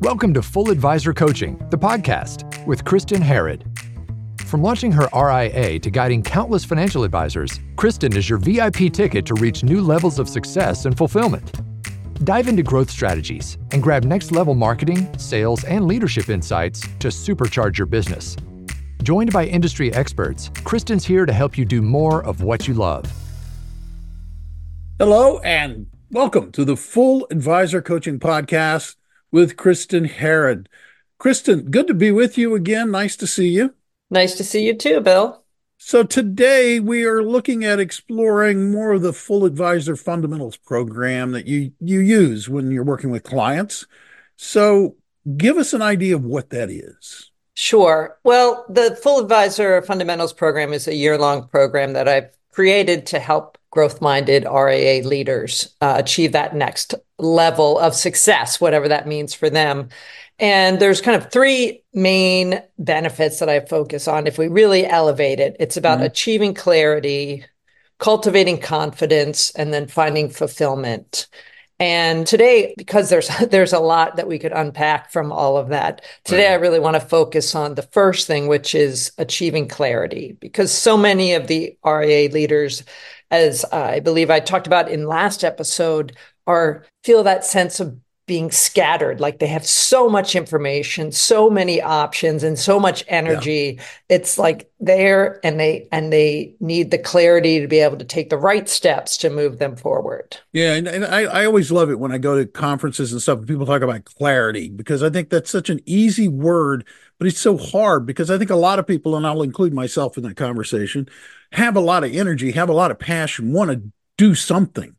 Welcome to Full Advisor Coaching, the podcast with Kristin Harad. From launching her RIA to guiding countless financial advisors, Kristin is your VIP ticket to reach new levels of success and fulfillment. Dive into growth strategies and grab next level marketing, sales, and leadership insights to supercharge your business. Joined by industry experts, Kristin's here to help you do more of what you love. Hello, and welcome to the Full Advisor Coaching Podcast with Kristin Harad. Kristin, good to be with you again. Nice to see you. Nice to see you too, Bill. So, today we are looking at exploring more of the Full Advisor Fundamentals program that you, you use when you're working with clients. So, give us an idea of what that is. Sure. Well, the Full Advisor Fundamentals program is a year long program that I've created to help growth minded RIA leaders uh, achieve that next level of success, whatever that means for them. And there's kind of three main benefits that I focus on. If we really elevate it, it's about mm-hmm. achieving clarity, cultivating confidence, and then finding fulfillment. And today, because there's there's a lot that we could unpack from all of that, today right. I really want to focus on the first thing, which is achieving clarity, because so many of the RIA leaders, as I believe I talked about in last episode, are feel that sense of being scattered like they have so much information so many options and so much energy yeah. it's like there and they and they need the clarity to be able to take the right steps to move them forward yeah and, and I, I always love it when i go to conferences and stuff and people talk about clarity because i think that's such an easy word but it's so hard because i think a lot of people and i'll include myself in that conversation have a lot of energy have a lot of passion want to do something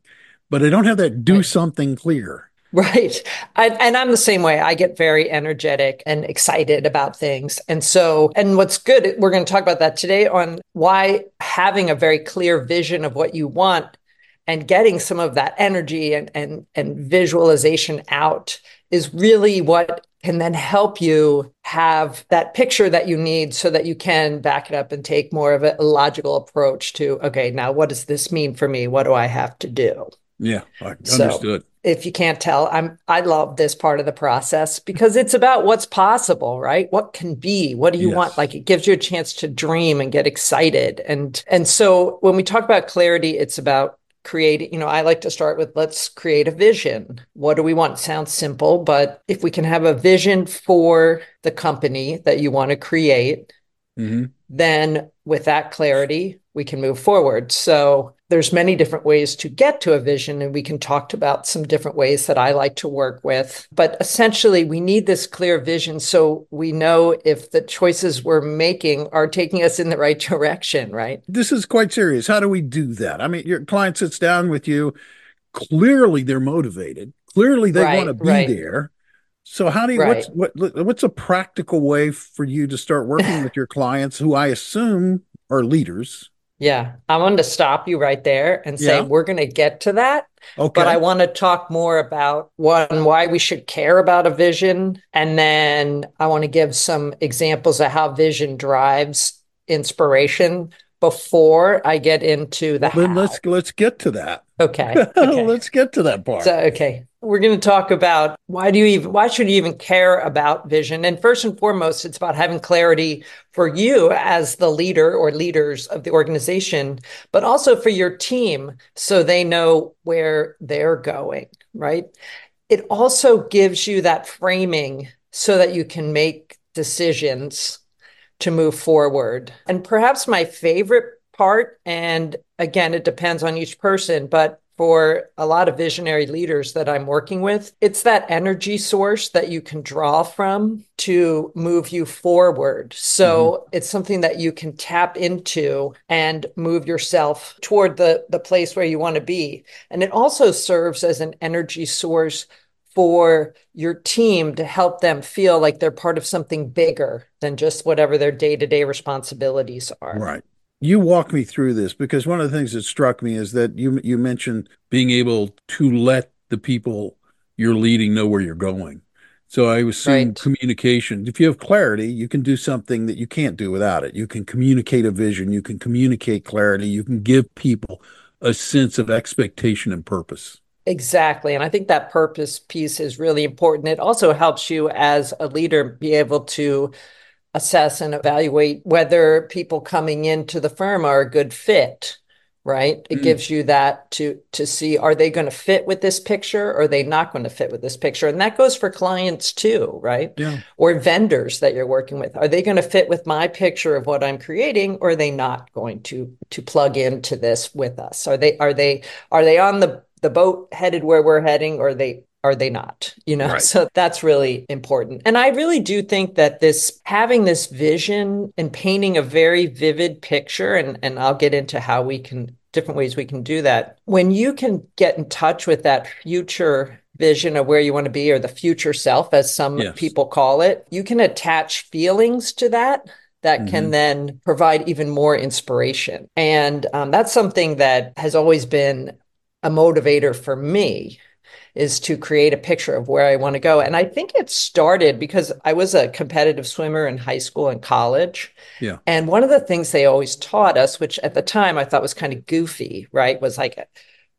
but i don't have that do right. something clear Right. I, and I'm the same way. I get very energetic and excited about things. And so, and what's good, we're going to talk about that today on why having a very clear vision of what you want and getting some of that energy and, and, and visualization out is really what can then help you have that picture that you need so that you can back it up and take more of a logical approach to, okay, now what does this mean for me? What do I have to do? Yeah, I understood. So, if you can't tell, I'm I love this part of the process because it's about what's possible, right? What can be? What do you yes. want? Like it gives you a chance to dream and get excited. And and so when we talk about clarity, it's about creating, you know, I like to start with let's create a vision. What do we want? Sounds simple, but if we can have a vision for the company that you want to create, mm-hmm. then with that clarity, we can move forward. So there's many different ways to get to a vision and we can talk about some different ways that I like to work with. But essentially we need this clear vision so we know if the choices we're making are taking us in the right direction right? This is quite serious. How do we do that? I mean your client sits down with you. Clearly they're motivated. Clearly they right, want to be right. there. So how do you right. what's what, what's a practical way for you to start working with your clients who I assume are leaders yeah, I wanted to stop you right there and say yeah. we're going to get to that. Okay. But I want to talk more about one, why we should care about a vision. And then I want to give some examples of how vision drives inspiration before I get into the then how. let's let's get to that. Okay. okay. let's get to that part. So, okay. We're going to talk about why do you even why should you even care about vision? And first and foremost, it's about having clarity for you as the leader or leaders of the organization, but also for your team so they know where they're going, right? It also gives you that framing so that you can make decisions to move forward. And perhaps my favorite part and again it depends on each person but for a lot of visionary leaders that I'm working with, it's that energy source that you can draw from to move you forward. So mm-hmm. it's something that you can tap into and move yourself toward the, the place where you want to be. And it also serves as an energy source for your team to help them feel like they're part of something bigger than just whatever their day to day responsibilities are. Right you walk me through this because one of the things that struck me is that you you mentioned being able to let the people you're leading know where you're going. So I was saying right. communication. If you have clarity, you can do something that you can't do without it. You can communicate a vision, you can communicate clarity, you can give people a sense of expectation and purpose. Exactly. And I think that purpose piece is really important. It also helps you as a leader be able to assess and evaluate whether people coming into the firm are a good fit right? It mm. gives you that to to see are they going to fit with this picture or are they not going to fit with this picture? And that goes for clients too right? Yeah. or vendors that you're working with. Are they going to fit with my picture of what i'm creating or are they not going to to plug into this with us? Are they are they are they on the the boat headed where we're heading or are they are they not you know right. so that's really important and i really do think that this having this vision and painting a very vivid picture and and i'll get into how we can different ways we can do that when you can get in touch with that future vision of where you want to be or the future self as some yes. people call it you can attach feelings to that that mm-hmm. can then provide even more inspiration and um, that's something that has always been a motivator for me is to create a picture of where I want to go. And I think it started because I was a competitive swimmer in high school and college. Yeah. And one of the things they always taught us, which at the time I thought was kind of goofy, right, was like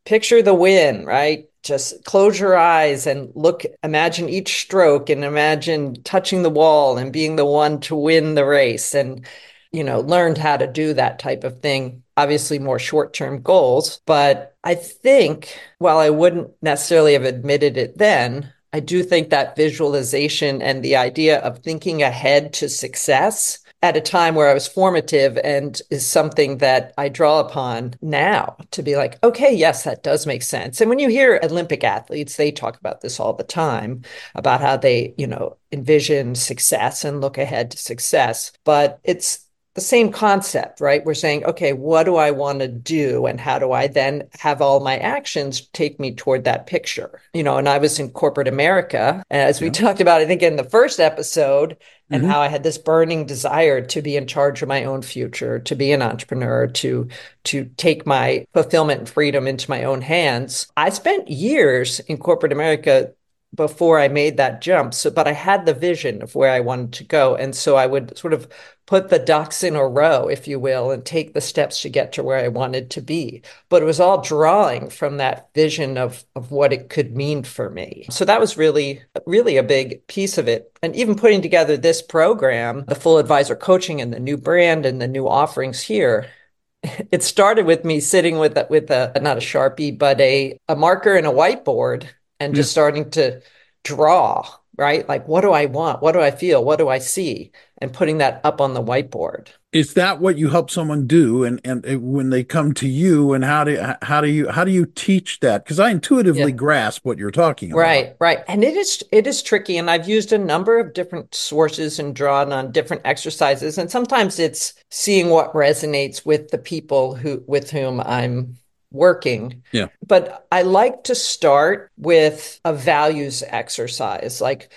picture the win, right? Just close your eyes and look, imagine each stroke and imagine touching the wall and being the one to win the race. And you know, learned how to do that type of thing. Obviously, more short term goals. But I think while I wouldn't necessarily have admitted it then, I do think that visualization and the idea of thinking ahead to success at a time where I was formative and is something that I draw upon now to be like, okay, yes, that does make sense. And when you hear Olympic athletes, they talk about this all the time about how they, you know, envision success and look ahead to success. But it's the same concept, right? We're saying, okay, what do I want to do? And how do I then have all my actions take me toward that picture? You know, and I was in corporate America, as we yeah. talked about, I think in the first episode, and mm-hmm. how I had this burning desire to be in charge of my own future, to be an entrepreneur, to to take my fulfillment and freedom into my own hands. I spent years in corporate America before I made that jump. So, but I had the vision of where I wanted to go. And so I would sort of put the ducks in a row, if you will, and take the steps to get to where I wanted to be. But it was all drawing from that vision of, of what it could mean for me. So that was really, really a big piece of it. And even putting together this program, the full advisor coaching and the new brand and the new offerings here, it started with me sitting with a, with a not a sharpie but a, a marker and a whiteboard and just starting to draw, right? Like, what do I want? What do I feel? What do I see? And putting that up on the whiteboard. Is that what you help someone do? And and when they come to you, and how do how do you how do you teach that? Because I intuitively yeah. grasp what you're talking about. Right, right. And it is it is tricky. And I've used a number of different sources and drawn on different exercises. And sometimes it's seeing what resonates with the people who with whom I'm working. Yeah. But I like to start with a values exercise. Like,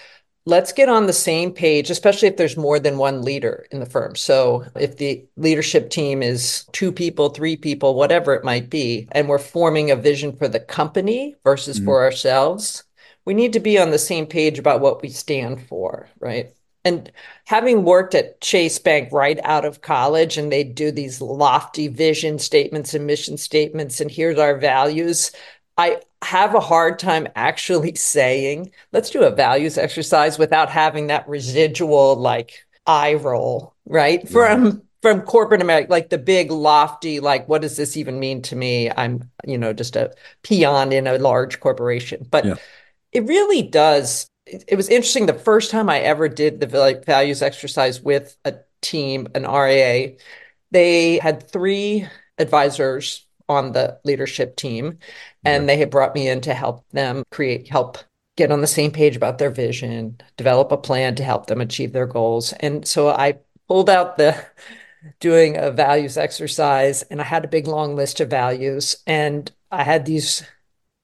let's get on the same page, especially if there's more than one leader in the firm. So if the leadership team is two people, three people, whatever it might be, and we're forming a vision for the company versus mm-hmm. for ourselves, we need to be on the same page about what we stand for, right? And having worked at Chase Bank right out of college, and they do these lofty vision statements and mission statements, and here's our values. I have a hard time actually saying, let's do a values exercise without having that residual like eye roll, right? From from corporate America, like the big lofty, like, what does this even mean to me? I'm, you know, just a peon in a large corporation. But yeah. it really does it, was interesting. The first time I ever did the values exercise with a team, an RIA, they had three advisors on the leadership team, and yeah. they had brought me in to help them create, help get on the same page about their vision, develop a plan to help them achieve their goals. And so I pulled out the doing a values exercise, and I had a big long list of values, and I had these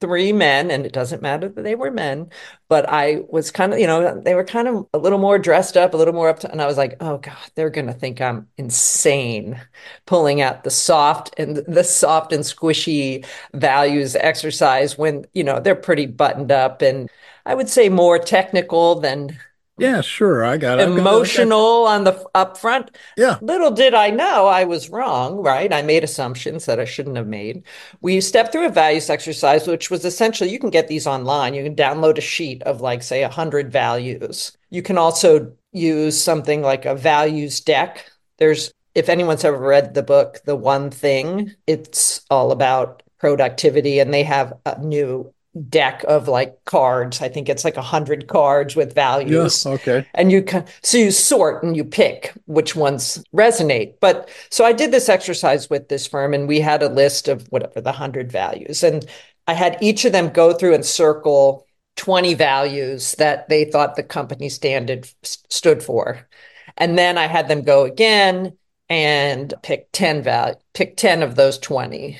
three men, and it doesn't matter that they were men, but I was kind of, you know, they were kind of a little more dressed up, a little more up to, and I was like, oh God, they're going to think I'm insane pulling out the soft and the soft and squishy values exercise when, you know, they're pretty buttoned up. And I would say more technical than Yeah, sure. I got it. Emotional got it. on the up front. Yeah. Little did I know I was wrong, right? I made assumptions that I shouldn't have made. We stepped through a values exercise, which was essentially you can get these online. You can download a sheet of like, say, 100 values. You can also use something like a values deck. There's, if anyone's ever read the book, The One Thing, it's all about productivity and they have a new deck of like cards. I think it's like a hundred cards with values. Yeah, okay. And you can so you sort and you pick which ones resonate. But so I did this exercise with this firm and we had a list of whatever the hundred values. And I had each of them go through and circle 20 values that they thought the company standard stood for. And then I had them go again and pick 10 value, pick 10 of those 20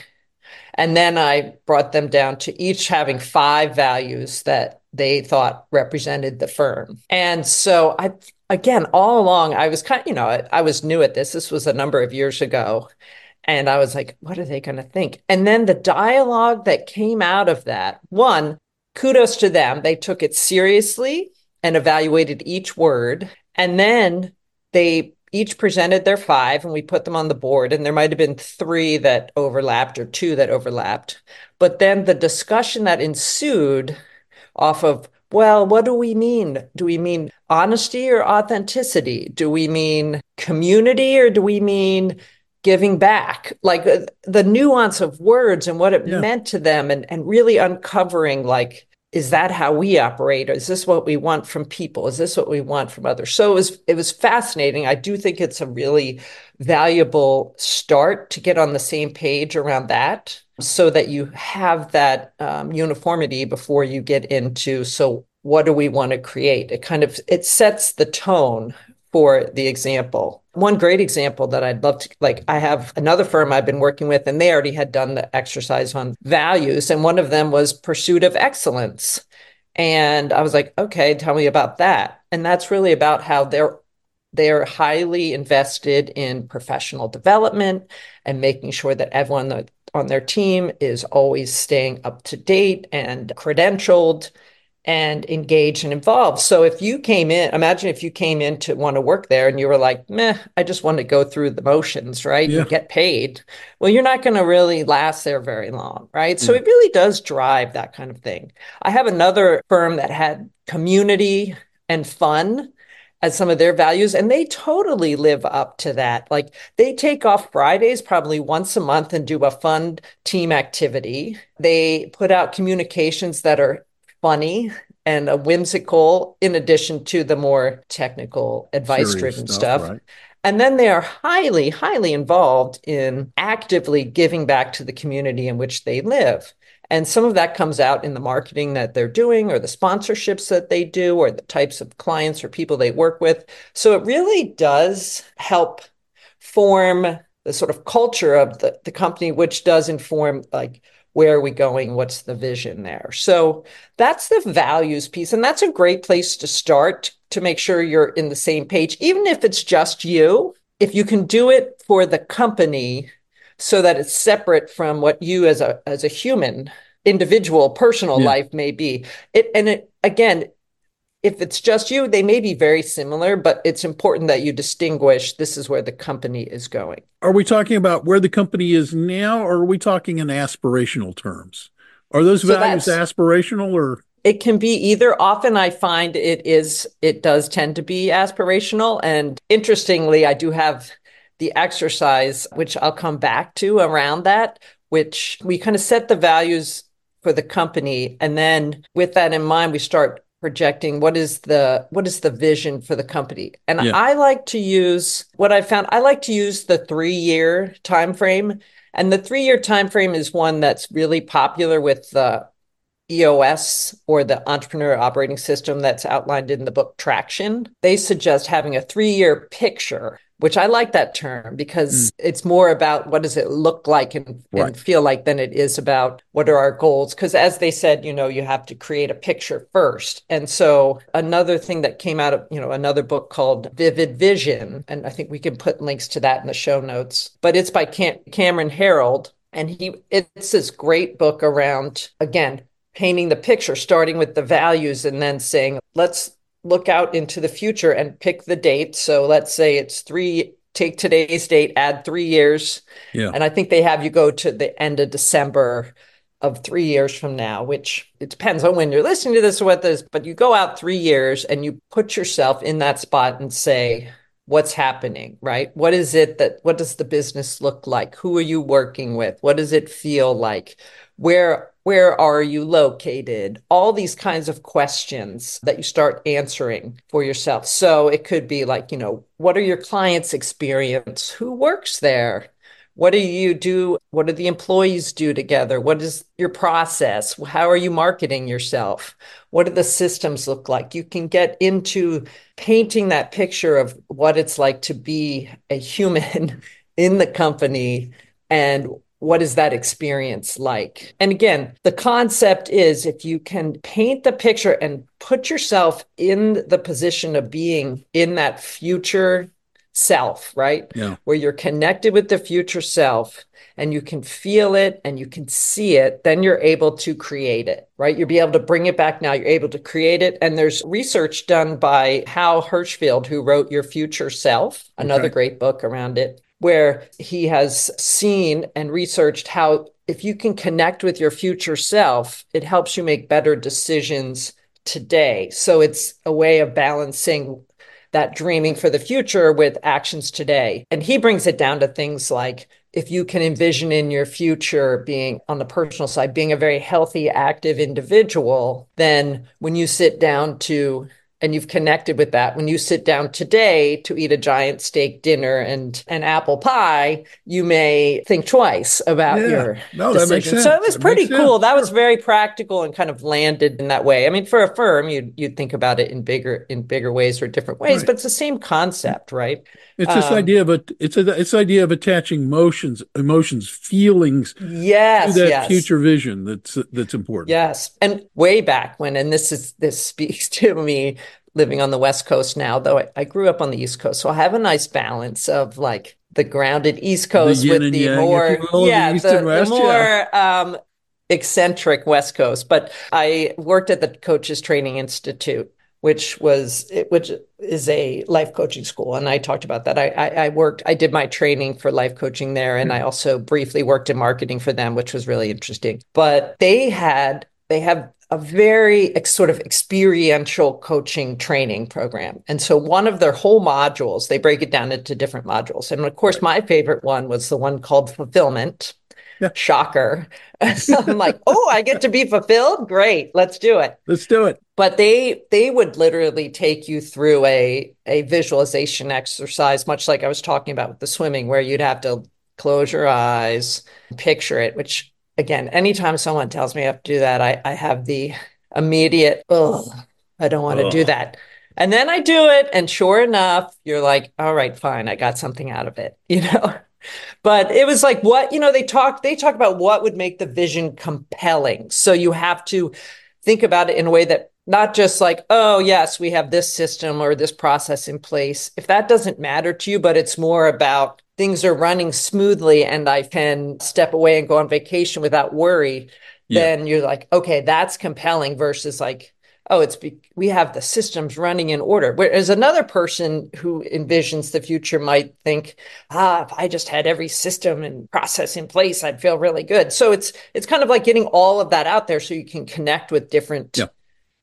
and then I brought them down to each having five values that they thought represented the firm. And so I, again, all along, I was kind of, you know, I, I was new at this. This was a number of years ago. And I was like, what are they going to think? And then the dialogue that came out of that one, kudos to them. They took it seriously and evaluated each word. And then they each presented their five and we put them on the board and there might have been three that overlapped or two that overlapped. But then the discussion that ensued off of well what do we mean? Do we mean honesty or authenticity? Do we mean community or do we mean giving back? Like uh, the nuance of words and what it yeah. meant to them and, and really uncovering like is that how we operate? Is this what we want from people? Is this what we want from others? So it was it was fascinating. I do think it's a really valuable start to get on the same page around that, so that you have that um, uniformity before you get into. So what do we want to create? It kind of it sets the tone for the example. One great example that I'd love to like, I have another firm I've been working with, and they already had done the exercise on values, and one of them was pursuit of excellence. And I was like, okay, tell me about that. And that's really about how they're they're highly invested in professional development and making sure that everyone on their team is always staying up to date and credentialed and engaged and involved. So if you came in, imagine if you came in to want to work there and you were like, meh, I just want to go through the motions, right? Yeah. And get paid. Well, you're not going to really last there very long, right? Mm. So it really does drive that kind of thing. I have another firm that had community and fun as some of their values and they totally live up to that like they take off fridays probably once a month and do a fun team activity they put out communications that are funny and a whimsical in addition to the more technical advice driven stuff, stuff. Right. And then they are highly, highly involved in actively giving back to the community in which they live. And some of that comes out in the marketing that they're doing, or the sponsorships that they do, or the types of clients or people they work with. So it really does help form the sort of culture of the, the company, which does inform like where are we going? What's the vision there? So that's the values piece and that's a great place to start to make sure you're in the same page even if it's just you if you can do it for the company so that it's separate from what you as a as a human individual personal yeah. life may be. It and it again if it's just you, they may be very similar, but it's important that you distinguish this is where the company is going. Are we talking about where the company is now, or are we talking in aspirational terms? Are those so values aspirational or? It can be either. Often I find it is, it does tend to be aspirational. And interestingly, I do have the exercise, which I'll come back to around that, which we kind of set the values for the company. And then with that in mind, we start projecting what is the what is the vision for the company. And yeah. i like to use what i found i like to use the three year time frame and the three year time frame is one that's really popular with the eos or the entrepreneur operating system that's outlined in the book traction. They suggest having a three year picture which I like that term because mm. it's more about what does it look like and, right. and, feel like than it is about what are our goals. Because as they said, you know, you have to create a picture first. And so another thing that came out of, you know, another book called Vivid Vision, and I think we can put links to that in the show notes, but it's by Cam- Cameron Herold. And he, it's this great book around, again, painting the picture, starting with the values and then saying, let's look out into the future and pick the date. So let's say it's three, take today's date, add three years. Yeah. And I think they have you go to the end of December of three years from now, which it depends on when you're listening to this or what this, but you go out three years and you put yourself in that spot and say, what's happening, right? What is it that, what does the business look like? Who are you working with? What does it feel like? Where, where are you located? All these kinds of questions that you start answering for yourself. So it could be like, you know, what are your clients' experience? Who works there? What do you do? What do the employees do together? What is your process? How are you marketing yourself? What do the systems look like? You can get into painting that picture of what it's like to be a human in the company and what is that experience like? And again, the concept is if you can paint the picture and put yourself in the position of being in that future self, right? Yeah. Where you're connected with the future self and you can feel it and you can see it, then you're able to create it, right? You'll be able to bring it back now. You're able to create it. And there's research done by Hal Hershfield, who wrote Your Future Self, another okay. great book around it, where he has seen and researched how if you can connect with your future self, it helps you make better decisions today. So it's a way of balancing that dreaming for the future with actions today. And he brings it down to things like if you can envision in your future being on the personal side, being a very healthy, active individual, then when you sit down to and you've connected with that when you sit down today to eat a giant steak dinner and an apple pie you may think twice about yeah. your no, decision. that makes sense. so it was that pretty cool sense. that was very practical and kind of landed in that way i mean for a firm you'd, you'd think about it in bigger in bigger ways or different ways right. but it's the same concept right it's this um, idea of a it's a it's idea of attaching emotions emotions feelings yes to that yes. future vision that's that's important yes and way back when and this is this speaks to me living on the West Coast now, though I, I, grew up on the East Coast. So I have a nice balance of like the grounded East Coast the with the yang, more, yeah, the, the, West, more yeah. um, eccentric West Coast. But I worked at the Coaches Training Institute. Which was which is a life coaching school, and I talked about that. I, I, I worked, I did my training for life coaching there, and I also briefly worked in marketing for them, which was really interesting. But they had they have a very sort of experiential coaching training program. And so one of their whole modules, they break it down into different modules. And of course, my favorite one was the one called fulfillment. Yeah. Shocker. I'm like, oh, I get to be fulfilled. Great. Let's do it. Let's do it. But they they would literally take you through a a visualization exercise, much like I was talking about with the swimming, where you'd have to close your eyes, picture it, which again, anytime someone tells me I have to do that, I, I have the immediate, oh, I don't want to do that. And then I do it. And sure enough, you're like, all right, fine, I got something out of it, you know? but it was like what, you know, they talk, they talk about what would make the vision compelling. So you have to think about it in a way that not just like, oh, yes, we have this system or this process in place. If that doesn't matter to you, but it's more about things are running smoothly and I can step away and go on vacation without worry, yeah. then you're like, okay, that's compelling versus like, oh, it's be- we have the systems running in order. Whereas another person who envisions the future might think, ah, if I just had every system and process in place, I'd feel really good. So it's it's kind of like getting all of that out there so you can connect with different yeah.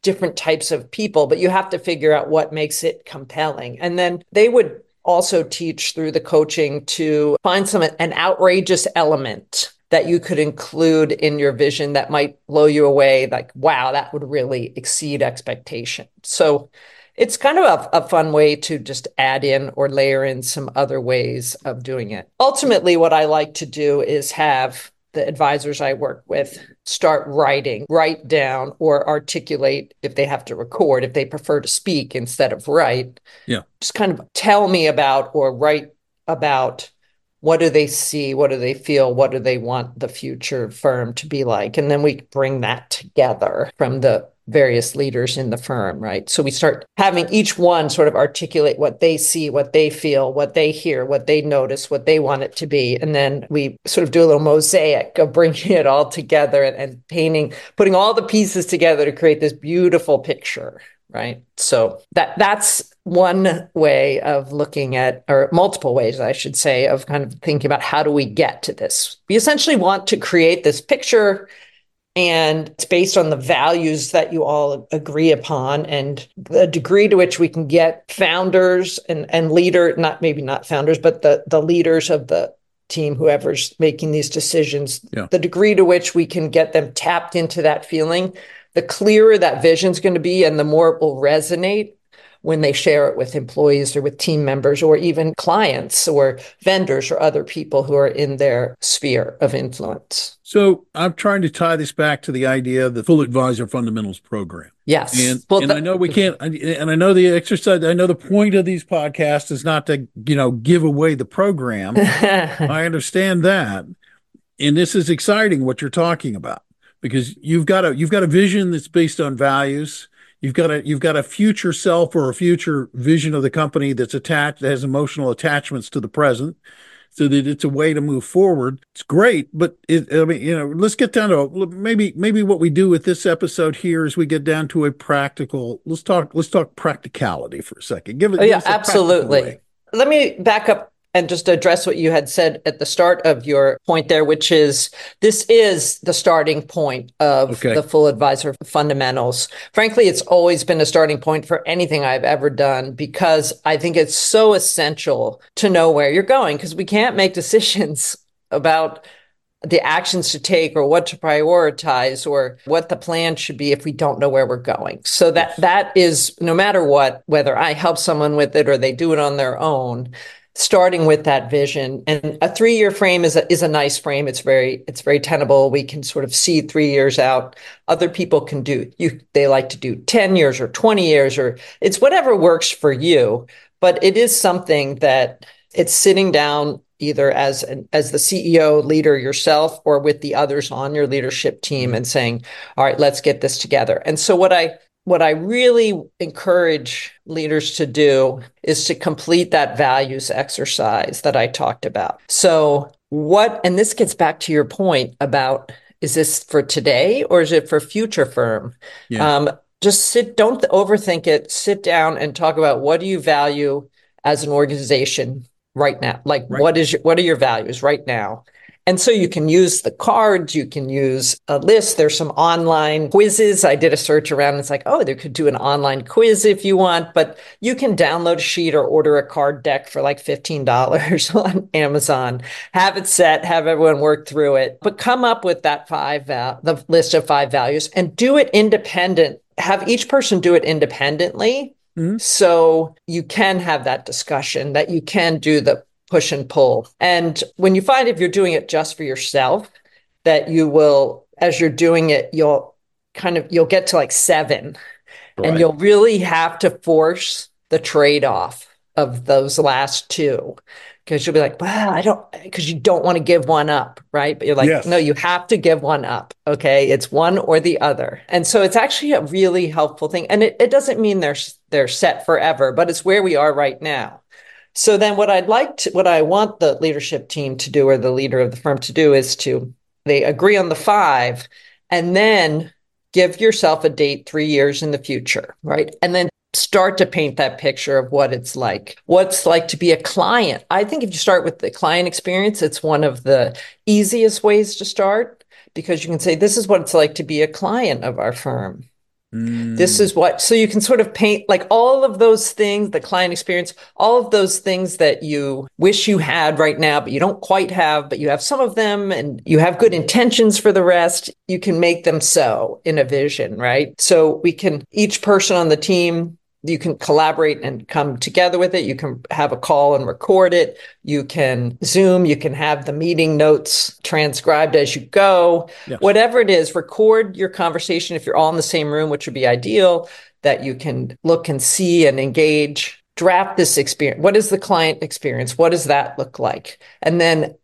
different types of people, but you have to figure out what makes it compelling. And then they would also teach through the coaching to find some an outrageous element that you could include in your vision that might blow you away like wow that would really exceed expectation so it's kind of a, a, fun way to just add in or layer in some other ways of doing it. Ultimately what i like to do is have the advisors I work with start writing, write down or articulate if they have to record, if they prefer to speak instead of write. Yeah. Just kind of tell me about or write about what do they see, what do they feel, what do they want the future firm to be like. And then we bring that together from the various leaders in the firm, right? So we start having each one sort of articulate what they see, what they feel, what they hear, what they notice, what they want it to be. And then we sort of do a little mosaic of bringing it all together and, and painting, putting all the pieces together to create this beautiful picture. right? So that that's one way of looking at, or multiple ways, I should say, of kind of thinking about how do we get to this. We essentially want to create this picture and it's based on the values that you all agree upon and the degree to which we can get founders and, and leader, not maybe not founders, but the, the leaders of the team, whoever's making these decisions, yeah. the degree to which we can get them tapped into that feeling, the clearer that vision is going to be and the more it will resonate when they share it with employees or with team members or even clients or vendors or other people who are in their sphere of influence. So I'm trying to tie this back to the idea of the Full Advisor Fundamentals program. Yes. And, well, and I know we can't, and I know the exercise, I know the point of these podcasts is not to, you know, give away the program. I understand that. And this is exciting what you're talking about because you've got a, you've got a vision that's based on values you've got a you've got a future self or a future vision of the company that's attached that has emotional attachments to the present so that it's a way to move forward. It's great but it, i mean you know let's get down to maybe maybe what we do with this episode here is we get down to a practical let's talk let's talk practicality for a second. Give it oh, yeah absolutely. let me back up and just address what you had said at the start of your point there, which is this is the starting point of okay. the full advisor fundamentals. Frankly, it's always been a starting point for anything I've ever done because I think it's so essential to know where you're going because we can't make decisions about the actions to take or what to prioritize or what the plan should be if we don't know where we're going. So that that is no matter what whether I help someone with it or they do it on their own starting with that vision. And a three year frame is a, is a nice frame. It's very it's very tenable. We can sort of see three years out. Other people can do you they like to do 10 years or 20 years or it's whatever works for you. But it is something that it's sitting down either as an, as the CEO leader yourself or with the others on your leadership team mm-hmm. and saying all right let's get this together. And so what i what I really encourage leaders to do is to complete that values exercise that I talked about. So, what, and this gets back to your point about is this for today or is it for future firm? Yeah. Um, just sit, don't overthink it. Sit down and talk about what do you value as an organization right now? Like, right. what is your, what are your values right now? And so you can use the cards, you can use a list. There's some online quizzes. I did a search around. It's like, oh, they could do an online quiz if you want, but you can download a sheet or order a card deck for like $15 on Amazon. Have it set, have everyone work through it, but come up with that five, val- the list of five values and do it independent. Have each person do it independently. Mm-hmm. So you can have that discussion that you can do the push and pull. And when you find if you're doing it just for yourself, that you will, as you're doing it, you'll kind of you'll get to like seven, right. and you'll really have to force the trade off of those last two because you'll be like, well, I don't, because you don't want to give one up, right? But you're like, yes. no, you have to give one up. Okay. It's one or the other. And so it's actually a really helpful thing. And it, it doesn't mean they're, they're set forever, but it's where we are right now. So then what I'd like to, what I want the leadership team to do or the leader of the firm to do is to, they agree on the five and then give yourself a date three years in the future, right? And then start to paint that picture of what it's like, what's like to be a client. I think if you start with the client experience, it's one of the easiest ways to start because you can say, this is what it's like to be a client of our firm. This is mm. what, so you can sort of paint like all of those things, the client experience, all of those things that you wish you had right now, but you don't quite have, but you have some of them and you have good intentions for the rest. You can make them so in a vision, right? So we can, each person on the team you can collaborate and come together with it. You can have a call and record it. You can Zoom. You can have the meeting notes transcribed as you go. Whatever it is, record your conversation if you're all in the same room, which would be ideal, that you can look and see and engage. Draft this experience. What is the client experience? What does that look like? And then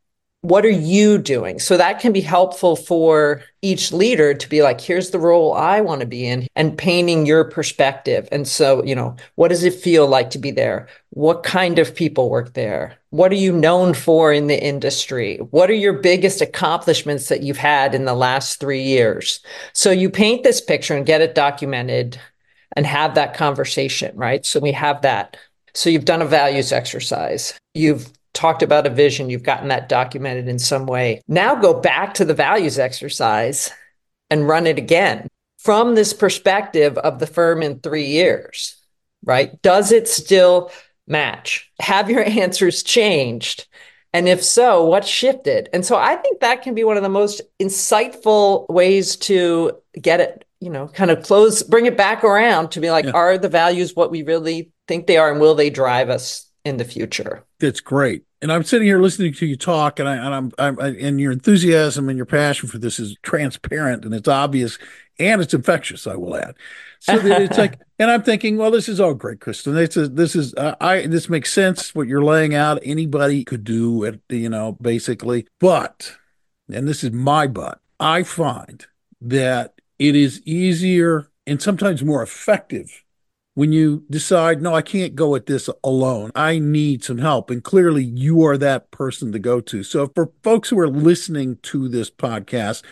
what are you doing? So that can be helpful for each leader to be like, here's the role I want to be in and painting your perspective. And so, you know, what does it feel like to be there? What kind of people work there? What are you known for in the industry? What are your biggest accomplishments that you've had in the last three years? So you paint this picture and get it documented and have that conversation, right? So we have that. So you've done a values exercise. You've talked about a vision. You've gotten that documented in some way. Now go back to the values exercise and run it again from this perspective of the firm in three years, right? Does it still match? Have your answers changed? And if so, what shifted? And so I think that can be one of the most insightful ways to get it, you know, kind of close, bring it back around to be like, yeah. are the values what we really think they are and will they drive us in the future? That's great. And I'm sitting here listening to you talk, and I and I'm, I'm I, and your enthusiasm and your passion for this is transparent and it's obvious and it's infectious. I will add, so that it's like, and I'm thinking, well, this is all great, Kristin. This is this is uh, I this makes sense what you're laying out. Anybody could do it, you know, basically. But, and this is my but, I find that it is easier and sometimes more effective when you decide, no, I can't go at this alone. I need some help. And clearly you are that person to go to. So for folks who are listening to this podcast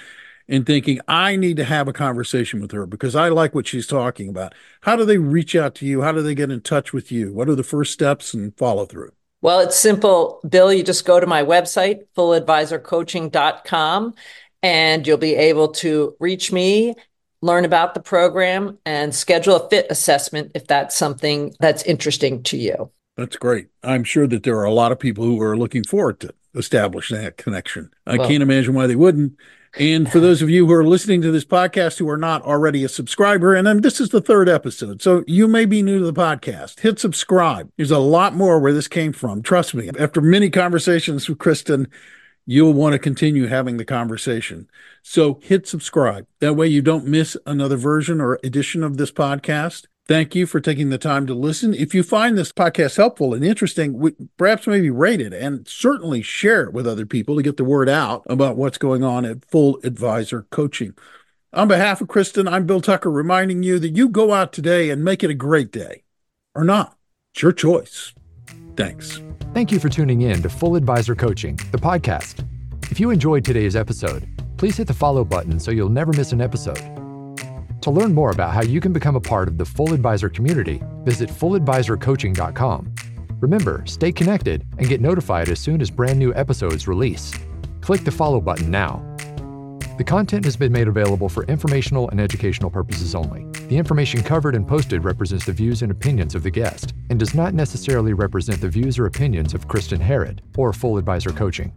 and thinking, I need to have a conversation with her because I like what she's talking about, how do they reach out to you? How do they get in touch with you? What are the first steps and follow through? Well, it's simple, Bill. You just go to my website, fulladvisorcoaching.com, and you'll be able to reach me learn about the program and schedule a fit assessment if that's something that's interesting to you. That's great. I'm sure that there are a lot of people who are looking forward to establishing that connection. I well, can't imagine why they wouldn't. And for those of you who are listening to this podcast who are not already a subscriber, and then this is the third episode, so you may be new to the podcast, hit subscribe. There's a lot more where this came from. Trust me. After many conversations with Kristin, you'll want to continue having the conversation. So hit subscribe. That way you don't miss another version or edition of this podcast. Thank you for taking the time to listen. If you find this podcast helpful and interesting, perhaps maybe rate it and certainly share it with other people to get the word out about what's going on at Full Advisor Coaching. On behalf of Kristin, I'm Bill Tucker reminding you that you go out today and make it a great day or not. It's your choice. Thanks. Thank you for tuning in to Full Advisor Coaching, the podcast. If you enjoyed today's episode, please hit the follow button so you'll never miss an episode. To learn more about how you can become a part of the Full Advisor community, visit fulladvisorcoaching.com. Remember, stay connected and get notified as soon as brand new episodes release. Click the follow button now. The content has been made available for informational and educational purposes only. The information covered and posted represents the views and opinions of the guest and does not necessarily represent the views or opinions of Kristin Harad or Full Advisor Coaching.